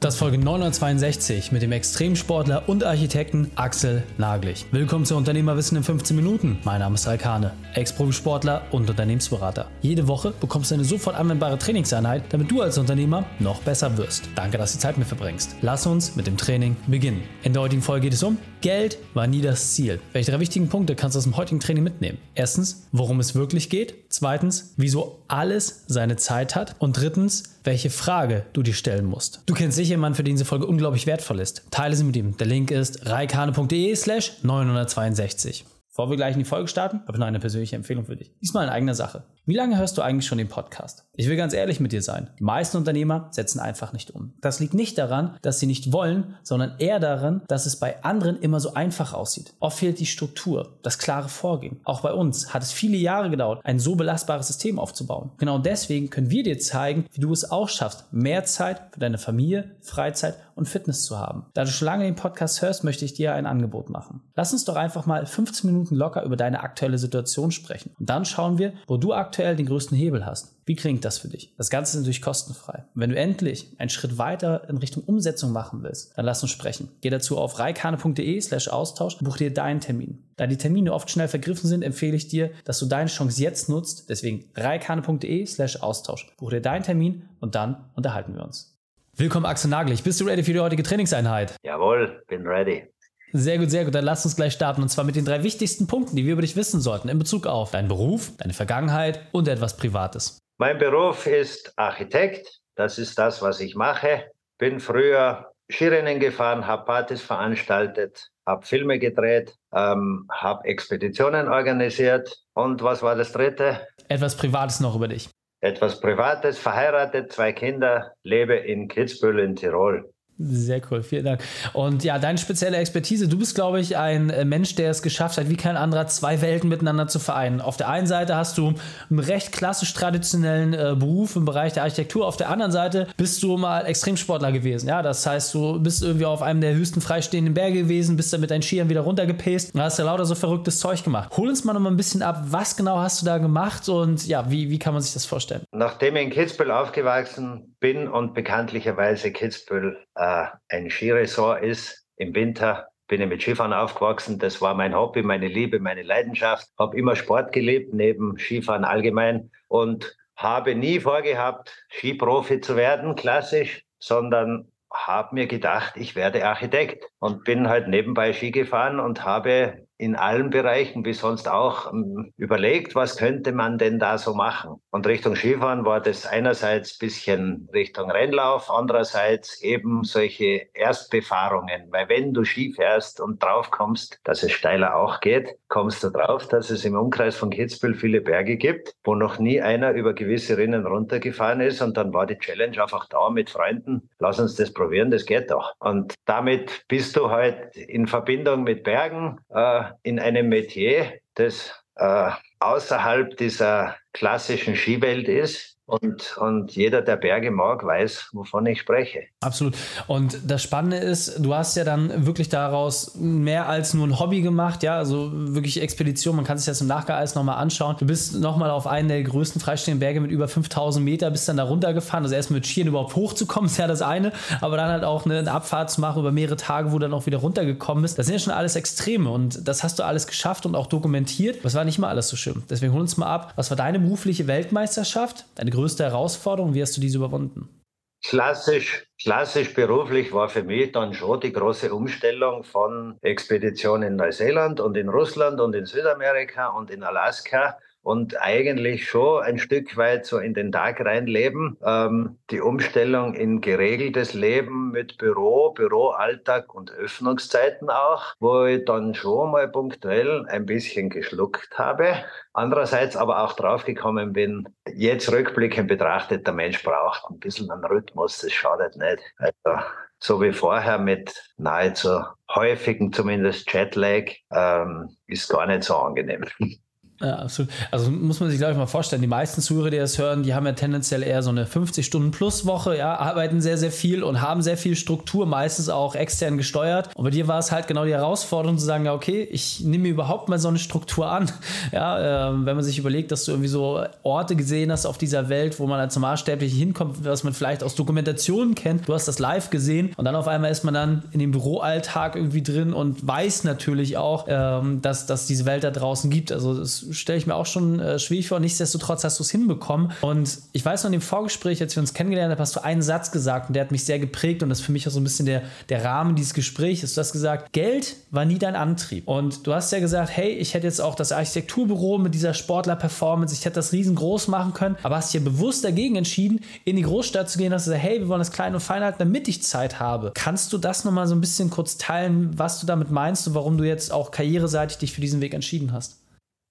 Das Folge 962 mit dem Extremsportler und Architekten Axel Naglich. Willkommen zu Unternehmerwissen in 15 Minuten. Mein Name ist Raikane, Ex-Profisportler und Unternehmensberater. Jede Woche bekommst du eine sofort anwendbare Trainingseinheit, damit du als Unternehmer noch besser wirst. Danke, dass du Zeit mit verbringst. Lass uns mit dem Training beginnen. In der heutigen Folge geht es um Geld war nie das Ziel. Welche drei wichtigen Punkte kannst du aus dem heutigen Training mitnehmen? Erstens, worum es wirklich geht. Zweitens, wieso alles seine Zeit hat. Und drittens, welche Frage du dir stellen musst. Du kennst sicher jemanden, für den diese Folge unglaublich wertvoll ist. Teile sie mit ihm. Der Link ist reikane.de slash 962. Bevor wir gleich in die Folge starten, habe ich noch eine persönliche Empfehlung für dich. Diesmal in eigener Sache. Wie lange hörst du eigentlich schon den Podcast? Ich will ganz ehrlich mit dir sein. Die meisten Unternehmer setzen einfach nicht um. Das liegt nicht daran, dass sie nicht wollen, sondern eher daran, dass es bei anderen immer so einfach aussieht. Oft fehlt die Struktur, das klare Vorgehen. Auch bei uns hat es viele Jahre gedauert, ein so belastbares System aufzubauen. Genau deswegen können wir dir zeigen, wie du es auch schaffst, mehr Zeit für deine Familie, Freizeit und Fitness zu haben. Da du schon lange den Podcast hörst, möchte ich dir ein Angebot machen. Lass uns doch einfach mal 15 Minuten locker über deine aktuelle Situation sprechen. Und dann schauen wir, wo du aktuell aktuell den größten Hebel hast. Wie klingt das für dich? Das Ganze ist natürlich kostenfrei. Wenn du endlich einen Schritt weiter in Richtung Umsetzung machen willst, dann lass uns sprechen. Geh dazu auf reikane.de slash Austausch und buch dir deinen Termin. Da die Termine oft schnell vergriffen sind, empfehle ich dir, dass du deine Chance jetzt nutzt. Deswegen reikane.de slash Austausch. Buch dir deinen Termin und dann unterhalten wir uns. Willkommen Axel Naglich. Bist du ready für die heutige Trainingseinheit? Jawohl, bin ready. Sehr gut, sehr gut. Dann lass uns gleich starten. Und zwar mit den drei wichtigsten Punkten, die wir über dich wissen sollten in Bezug auf deinen Beruf, deine Vergangenheit und etwas Privates. Mein Beruf ist Architekt. Das ist das, was ich mache. Bin früher Skirennen gefahren, habe Partys veranstaltet, habe Filme gedreht, ähm, habe Expeditionen organisiert. Und was war das dritte? Etwas Privates noch über dich. Etwas Privates, verheiratet, zwei Kinder, lebe in Kitzbühel in Tirol. Sehr cool, vielen Dank. Und ja, deine spezielle Expertise, du bist, glaube ich, ein äh, Mensch, der es geschafft hat, wie kein anderer, zwei Welten miteinander zu vereinen. Auf der einen Seite hast du einen recht klassisch traditionellen äh, Beruf im Bereich der Architektur, auf der anderen Seite bist du mal Extremsportler gewesen. Ja, das heißt, du bist irgendwie auf einem der höchsten freistehenden Berge gewesen, bist dann mit deinen Skiern wieder runtergepaced und hast ja lauter so verrücktes Zeug gemacht. Hol uns mal noch mal ein bisschen ab, was genau hast du da gemacht und ja, wie, wie kann man sich das vorstellen? Nachdem ich in Kitzbühel aufgewachsen bin und bekanntlicherweise Kitzbühel äh, äh, ein Skiresort ist. Im Winter bin ich mit Skifahren aufgewachsen. Das war mein Hobby, meine Liebe, meine Leidenschaft. Habe immer Sport gelebt, neben Skifahren allgemein und habe nie vorgehabt, Skiprofi zu werden, klassisch, sondern habe mir gedacht, ich werde Architekt und bin halt nebenbei Ski gefahren und habe in allen Bereichen wie sonst auch ähm, überlegt, was könnte man denn da so machen. Und Richtung Skifahren war das einerseits bisschen Richtung Rennlauf, andererseits eben solche Erstbefahrungen. Weil wenn du Ski fährst und drauf kommst, dass es steiler auch geht, kommst du drauf, dass es im Umkreis von Kitzbühel viele Berge gibt, wo noch nie einer über gewisse Rinnen runtergefahren ist. Und dann war die Challenge einfach da mit Freunden. Lass uns das probieren, das geht doch. Und damit bist du halt in Verbindung mit Bergen, äh, in einem Metier, das äh, außerhalb dieser klassischen Skiwelt ist und, und jeder, der Berge mag, weiß, wovon ich spreche. Absolut. Und das Spannende ist, du hast ja dann wirklich daraus mehr als nur ein Hobby gemacht, ja, also wirklich Expedition. Man kann sich das im Nachgang alles nochmal anschauen. Du bist nochmal auf einen der größten freistehenden Berge mit über 5000 Meter, bist dann da runtergefahren. Also erst mit Skiern überhaupt hochzukommen, ist ja das eine, aber dann halt auch eine Abfahrt zu machen über mehrere Tage, wo du dann auch wieder runtergekommen bist. Das sind ja schon alles Extreme und das hast du alles geschafft und auch dokumentiert. Das war nicht mal alles so schön. Deswegen hol uns mal ab. Was war deine berufliche Weltmeisterschaft? Deine größte Herausforderung? Wie hast du diese überwunden? Klassisch, klassisch beruflich war für mich dann schon die große Umstellung von Expeditionen in Neuseeland und in Russland und in Südamerika und in Alaska und eigentlich schon ein Stück weit so in den Tag reinleben. Ähm, die Umstellung in geregeltes Leben mit Büro, Büroalltag und Öffnungszeiten auch, wo ich dann schon mal punktuell ein bisschen geschluckt habe. Andererseits aber auch draufgekommen bin, jetzt rückblickend betrachtet, der Mensch braucht ein bisschen einen Rhythmus, das schadet nicht. Also, so wie vorher mit nahezu häufigen zumindest Jetlag, ähm, ist gar nicht so angenehm. Ja, absolut. Also muss man sich, glaube ich, mal vorstellen, die meisten Zuhörer, die das hören, die haben ja tendenziell eher so eine 50-Stunden-Plus-Woche, ja, arbeiten sehr, sehr viel und haben sehr viel Struktur, meistens auch extern gesteuert. Und bei dir war es halt genau die Herausforderung zu sagen, ja, okay, ich nehme mir überhaupt mal so eine Struktur an. Ja, äh, wenn man sich überlegt, dass du irgendwie so Orte gesehen hast auf dieser Welt, wo man als Normalsterbliche hinkommt, was man vielleicht aus Dokumentationen kennt. Du hast das live gesehen und dann auf einmal ist man dann in dem Büroalltag irgendwie drin und weiß natürlich auch, ähm, dass, dass diese Welt da draußen gibt. Also das stelle ich mir auch schon äh, schwierig vor. Nichtsdestotrotz hast du es hinbekommen. Und ich weiß noch in dem Vorgespräch, als wir uns kennengelernt haben, hast du einen Satz gesagt und der hat mich sehr geprägt und das ist für mich auch so ein bisschen der, der Rahmen dieses Gesprächs. Du hast gesagt, Geld war nie dein Antrieb. Und du hast ja gesagt, hey, ich hätte jetzt auch das Architekturbüro mit dieser Sportler-Performance, ich hätte das riesengroß machen können, aber hast dich ja bewusst dagegen entschieden, in die Großstadt zu gehen, hast gesagt, hey, wir wollen das klein und fein halten, damit ich Zeit habe. Kannst du das nochmal so ein bisschen kurz teilen, was du damit meinst und warum du jetzt auch karriereseitig dich für diesen Weg entschieden hast?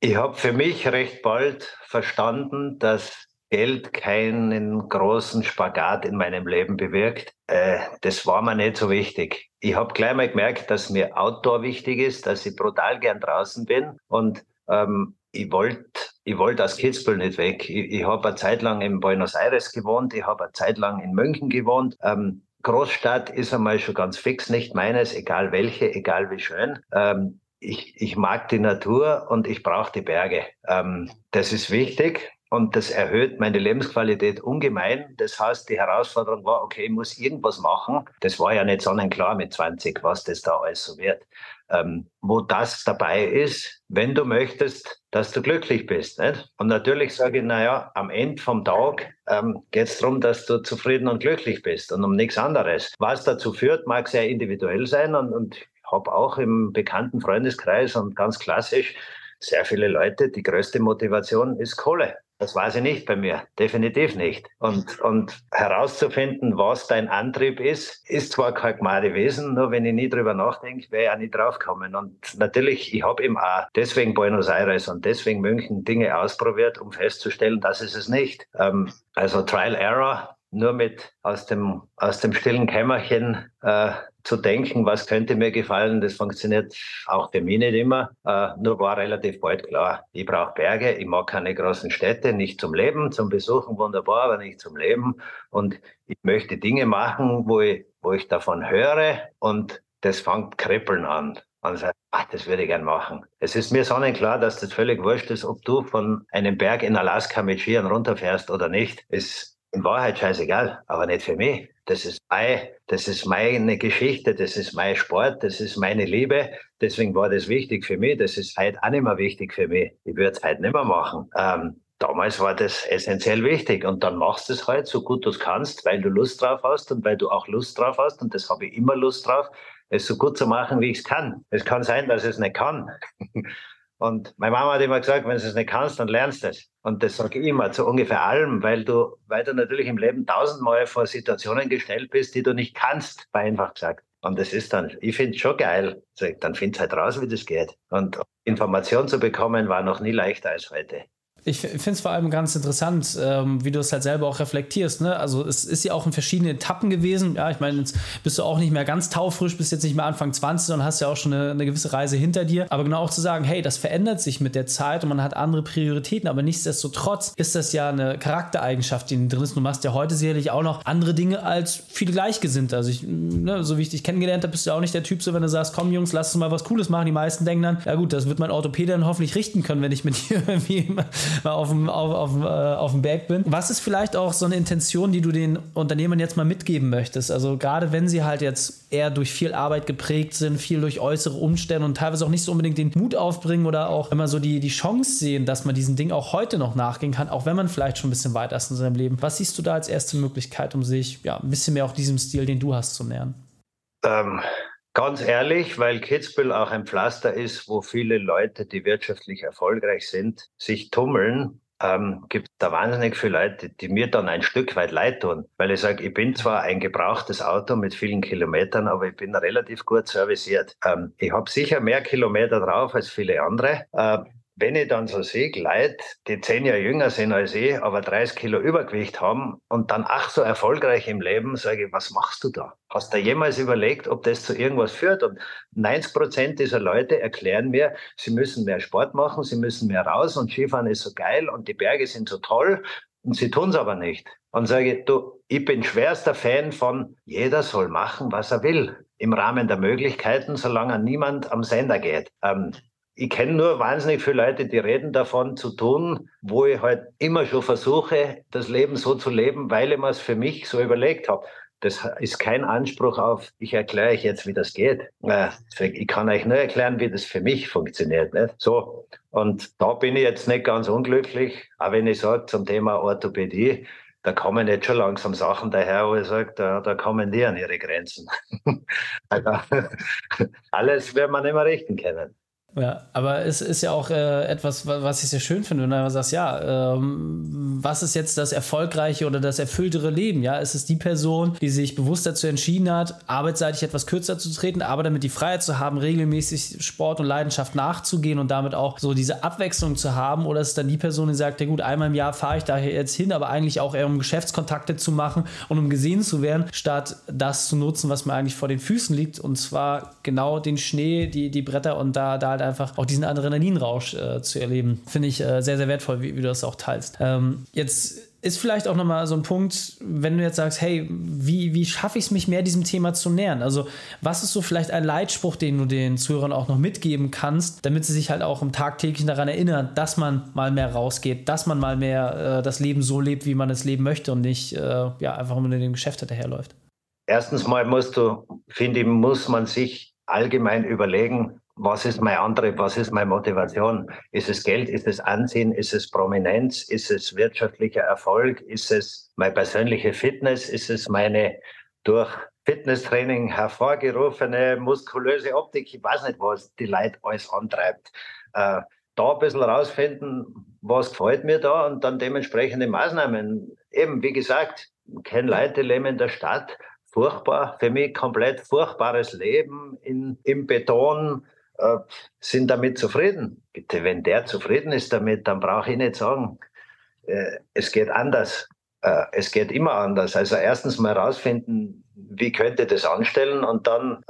Ich habe für mich recht bald verstanden, dass Geld keinen großen Spagat in meinem Leben bewirkt. Äh, das war mir nicht so wichtig. Ich habe gleich mal gemerkt, dass mir Outdoor wichtig ist, dass ich brutal gern draußen bin und ähm, ich wollte ich wollte aus Kitzbühel nicht weg. Ich, ich habe eine Zeit lang in Buenos Aires gewohnt, ich habe eine Zeit lang in München gewohnt. Ähm, Großstadt ist einmal schon ganz fix nicht meines, egal welche, egal wie schön. Ähm, ich, ich mag die Natur und ich brauche die Berge. Ähm, das ist wichtig und das erhöht meine Lebensqualität ungemein. Das heißt, die Herausforderung war, okay, ich muss irgendwas machen. Das war ja nicht sonnenklar mit 20, was das da alles so wird. Ähm, wo das dabei ist, wenn du möchtest, dass du glücklich bist. Nicht? Und natürlich sage ich, naja, am Ende vom Tag ähm, geht es darum, dass du zufrieden und glücklich bist und um nichts anderes. Was dazu führt, mag sehr individuell sein und, und habe auch im bekannten Freundeskreis und ganz klassisch sehr viele Leute, die größte Motivation ist Kohle. Das weiß ich nicht bei mir, definitiv nicht. Und, und herauszufinden, was dein Antrieb ist, ist zwar kein gemade Wesen, nur wenn ich nie drüber nachdenke, wäre ich auch nicht draufkommen. Und natürlich, ich habe eben auch deswegen Buenos Aires und deswegen München Dinge ausprobiert, um festzustellen, dass es es nicht. Ähm, also Trial Error, nur mit aus dem, aus dem stillen Kämmerchen äh, zu denken, was könnte mir gefallen, das funktioniert auch für mich nicht immer. Äh, nur war relativ bald klar, ich brauche Berge, ich mag keine großen Städte, nicht zum Leben, zum Besuchen wunderbar, aber nicht zum Leben. Und ich möchte Dinge machen, wo ich, wo ich davon höre und das fängt kribbeln an. Und sagt, ach, das würde ich gern machen. Es ist mir sonnenklar, dass das völlig wurscht ist, ob du von einem Berg in Alaska mit Skiern runterfährst oder nicht. Ist in Wahrheit scheißegal, aber nicht für mich. Das ist mein, das ist meine Geschichte, das ist mein Sport, das ist meine Liebe. Deswegen war das wichtig für mich. Das ist heute auch nicht mehr wichtig für mich. Ich würde es heute nicht mehr machen. Ähm, damals war das essentiell wichtig und dann machst du es halt so gut du kannst, weil du Lust drauf hast und weil du auch Lust drauf hast und das habe ich immer Lust drauf, es so gut zu machen, wie ich es kann. Es kann sein, dass ich es nicht kann. Und meine Mama hat immer gesagt, wenn du es nicht kannst, dann lernst du es. Und das sage ich immer zu ungefähr allem, weil du, weil du natürlich im Leben tausendmal vor Situationen gestellt bist, die du nicht kannst, einfach gesagt. Und das ist dann, ich finde es schon geil. Dann find halt raus, wie das geht. Und Informationen zu bekommen, war noch nie leichter als heute. Ich finde es vor allem ganz interessant, ähm, wie du es halt selber auch reflektierst. Ne? Also es ist ja auch in verschiedenen Etappen gewesen. Ja, ich meine, jetzt bist du auch nicht mehr ganz taufrisch, bist jetzt nicht mehr Anfang 20, sondern hast ja auch schon eine, eine, gewisse Reise hinter dir. Aber genau auch zu sagen, hey, das verändert sich mit der Zeit und man hat andere Prioritäten. Aber nichtsdestotrotz ist das ja eine Charaktereigenschaft, die drin ist. Du machst ja heute sicherlich auch noch andere Dinge als viele Gleichgesinnte. Also ich, ne, so wie ich dich kennengelernt habe, bist du ja auch nicht der Typ, so wenn du sagst, komm Jungs, lass uns mal was Cooles machen. Die meisten denken dann, ja gut, das wird mein Orthopäde dann hoffentlich richten können, wenn ich mit dir irgendwie mal auf dem, auf, auf, äh, auf dem Berg bin. Was ist vielleicht auch so eine Intention, die du den Unternehmern jetzt mal mitgeben möchtest? Also gerade wenn sie halt jetzt eher durch viel Arbeit geprägt sind, viel durch äußere Umstände und teilweise auch nicht so unbedingt den Mut aufbringen oder auch immer so die, die Chance sehen, dass man diesen Ding auch heute noch nachgehen kann, auch wenn man vielleicht schon ein bisschen weiter ist in seinem Leben. Was siehst du da als erste Möglichkeit, um sich ja, ein bisschen mehr auch diesem Stil, den du hast, zu nähern? Ähm, Ganz ehrlich, weil Kitzbühel auch ein Pflaster ist, wo viele Leute, die wirtschaftlich erfolgreich sind, sich tummeln, ähm, gibt da wahnsinnig viele Leute, die mir dann ein Stück weit leid tun. Weil ich sage, ich bin zwar ein gebrauchtes Auto mit vielen Kilometern, aber ich bin relativ gut serviciert. Ähm, ich habe sicher mehr Kilometer drauf als viele andere. Äh, wenn ich dann so sehe, Leute, die zehn Jahre jünger sind als ich, aber 30 Kilo Übergewicht haben und dann ach so erfolgreich im Leben, sage ich, was machst du da? Hast du jemals überlegt, ob das zu irgendwas führt? Und 90 Prozent dieser Leute erklären mir, sie müssen mehr Sport machen, sie müssen mehr raus und Skifahren ist so geil und die Berge sind so toll und sie tun es aber nicht. Und sage ich, du, ich bin schwerster Fan von, jeder soll machen, was er will, im Rahmen der Möglichkeiten, solange niemand am Sender geht. Ähm, ich kenne nur wahnsinnig viele Leute, die reden davon zu tun, wo ich halt immer schon versuche, das Leben so zu leben, weil ich mir es für mich so überlegt habe. Das ist kein Anspruch auf, ich erkläre euch jetzt, wie das geht. Ich kann euch nur erklären, wie das für mich funktioniert. Nicht? So. Und da bin ich jetzt nicht ganz unglücklich, auch wenn ich sage zum Thema Orthopädie, da kommen jetzt schon langsam Sachen daher, wo ich sage, da, da kommen die an ihre Grenzen. also, alles wird man mehr richten können. Ja, aber es ist ja auch äh, etwas, was ich sehr schön finde, wenn du einfach sagst, ja, ähm, was ist jetzt das erfolgreiche oder das erfülltere Leben? Ja, ist es die Person, die sich bewusst dazu entschieden hat, arbeitsseitig etwas kürzer zu treten, aber damit die Freiheit zu haben, regelmäßig Sport und Leidenschaft nachzugehen und damit auch so diese Abwechslung zu haben? Oder ist es dann die Person, die sagt, ja gut, einmal im Jahr fahre ich da jetzt hin, aber eigentlich auch eher um Geschäftskontakte zu machen und um gesehen zu werden, statt das zu nutzen, was mir eigentlich vor den Füßen liegt und zwar genau den Schnee, die, die Bretter und da, da halt einfach auch diesen Adrenalinrausch äh, zu erleben. Finde ich äh, sehr, sehr wertvoll, wie, wie, du das auch teilst. Ähm, jetzt ist vielleicht auch nochmal so ein Punkt, wenn du jetzt sagst, hey, wie, wie schaffe ich es, mich mehr diesem Thema zu nähern? Also, was ist so vielleicht ein Leitspruch, den du den Zuhörern auch noch mitgeben kannst, damit sie sich halt auch im Tagtäglichen daran erinnern, dass man mal mehr rausgeht, dass man mal mehr äh, das Leben so lebt, wie man es leben möchte und nicht äh, ja, einfach nur in dem Geschäft hinterherläuft? Erstens mal musst du, finde ich, muss man sich allgemein überlegen, was ist mein Antrieb, was ist meine Motivation? Ist es Geld, ist es Ansehen, ist es Prominenz, ist es wirtschaftlicher Erfolg, ist es meine persönliche Fitness, ist es meine durch Fitnesstraining hervorgerufene muskulöse Optik, ich weiß nicht, was die Leute alles antreibt. Äh, da ein bisschen rausfinden, was gefällt mir da und dann dementsprechende Maßnahmen. Eben, wie gesagt, kenne Leute, leben in der Stadt, furchtbar, für mich komplett furchtbares Leben in, im Beton, äh, sind damit zufrieden. Bitte, wenn der zufrieden ist damit, dann brauche ich nicht sagen, äh, es geht anders. Äh, es geht immer anders. Also erstens mal herausfinden, wie könnte das anstellen und dann,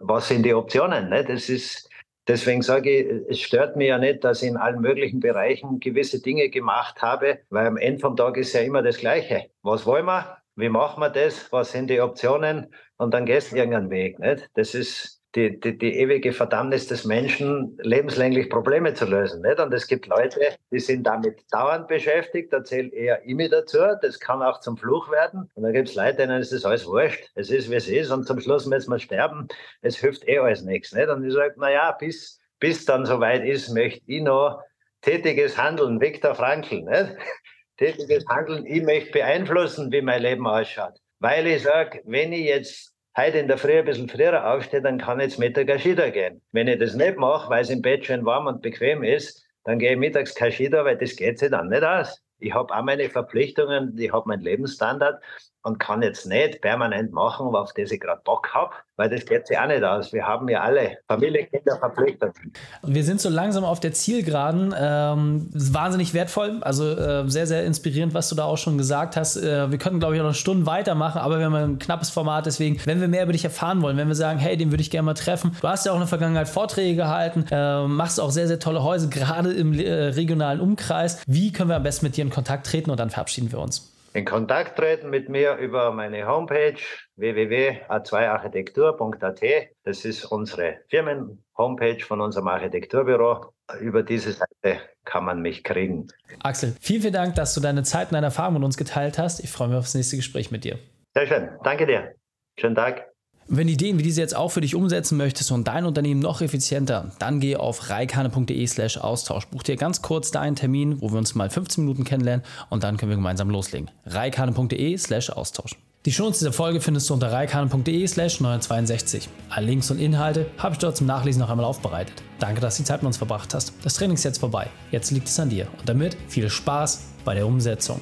was sind die Optionen. Ne? Das ist, deswegen sage ich, es stört mich ja nicht, dass ich in allen möglichen Bereichen gewisse Dinge gemacht habe, weil am Ende vom Tag ist ja immer das Gleiche. Was wollen wir? Wie machen wir das? Was sind die Optionen? Und dann gehst du irgendeinen Weg. Nicht? Das ist, die, die, die ewige Verdammnis des Menschen, lebenslänglich Probleme zu lösen. Nicht? Und es gibt Leute, die sind damit dauernd beschäftigt, da zählt eher ich mir dazu, das kann auch zum Fluch werden. Und dann gibt es Leute, denen ist das alles wurscht, es ist, wie es ist, und zum Schluss müssen wir sterben, es hilft eh alles nichts. Nicht? Und ich sage, naja, bis, bis dann soweit ist, möchte ich noch tätiges Handeln, Viktor Frankl, nicht? tätiges Handeln, ich möchte beeinflussen, wie mein Leben ausschaut. Weil ich sage, wenn ich jetzt heute in der Früh ein bisschen früher aufstehe, dann kann ich jetzt Mittag Skida gehen. Wenn ich das nicht mache, weil es im Bett schön warm und bequem ist, dann gehe ich mittags Skida, weil das geht sich dann nicht aus. Ich habe auch meine Verpflichtungen, ich habe meinen Lebensstandard und kann jetzt nicht permanent machen, auf das ich gerade Bock habe, weil das geht sich auch nicht aus. Wir haben ja alle Familie, Kinder, Verpflichtungen. Wir sind so langsam auf der Zielgeraden. Ähm, wahnsinnig wertvoll, also äh, sehr, sehr inspirierend, was du da auch schon gesagt hast. Äh, wir könnten, glaube ich, auch noch Stunden weitermachen, aber wir haben ein knappes Format, deswegen, wenn wir mehr über dich erfahren wollen, wenn wir sagen, hey, den würde ich gerne mal treffen. Du hast ja auch in der Vergangenheit Vorträge gehalten, äh, machst auch sehr, sehr tolle Häuser, gerade im äh, regionalen Umkreis. Wie können wir am besten mit dir in Kontakt treten und dann verabschieden wir uns? In Kontakt treten mit mir über meine Homepage www.a2architektur.at. Das ist unsere Firmen-Homepage von unserem Architekturbüro. Über diese Seite kann man mich kriegen. Axel, vielen, vielen Dank, dass du deine Zeit und deine Erfahrungen mit uns geteilt hast. Ich freue mich auf das nächste Gespräch mit dir. Sehr schön. Danke dir. Schönen Tag. Wenn Ideen wie diese jetzt auch für dich umsetzen möchtest und dein Unternehmen noch effizienter, dann geh auf reikane.de slash Austausch. Buch dir ganz kurz deinen Termin, wo wir uns mal 15 Minuten kennenlernen und dann können wir gemeinsam loslegen. reikane.de slash Austausch. Die Shows dieser Folge findest du unter reikane.de slash 962. Alle Links und Inhalte habe ich dort zum Nachlesen noch einmal aufbereitet. Danke, dass du die Zeit mit uns verbracht hast. Das Training ist jetzt vorbei. Jetzt liegt es an dir. Und damit viel Spaß bei der Umsetzung.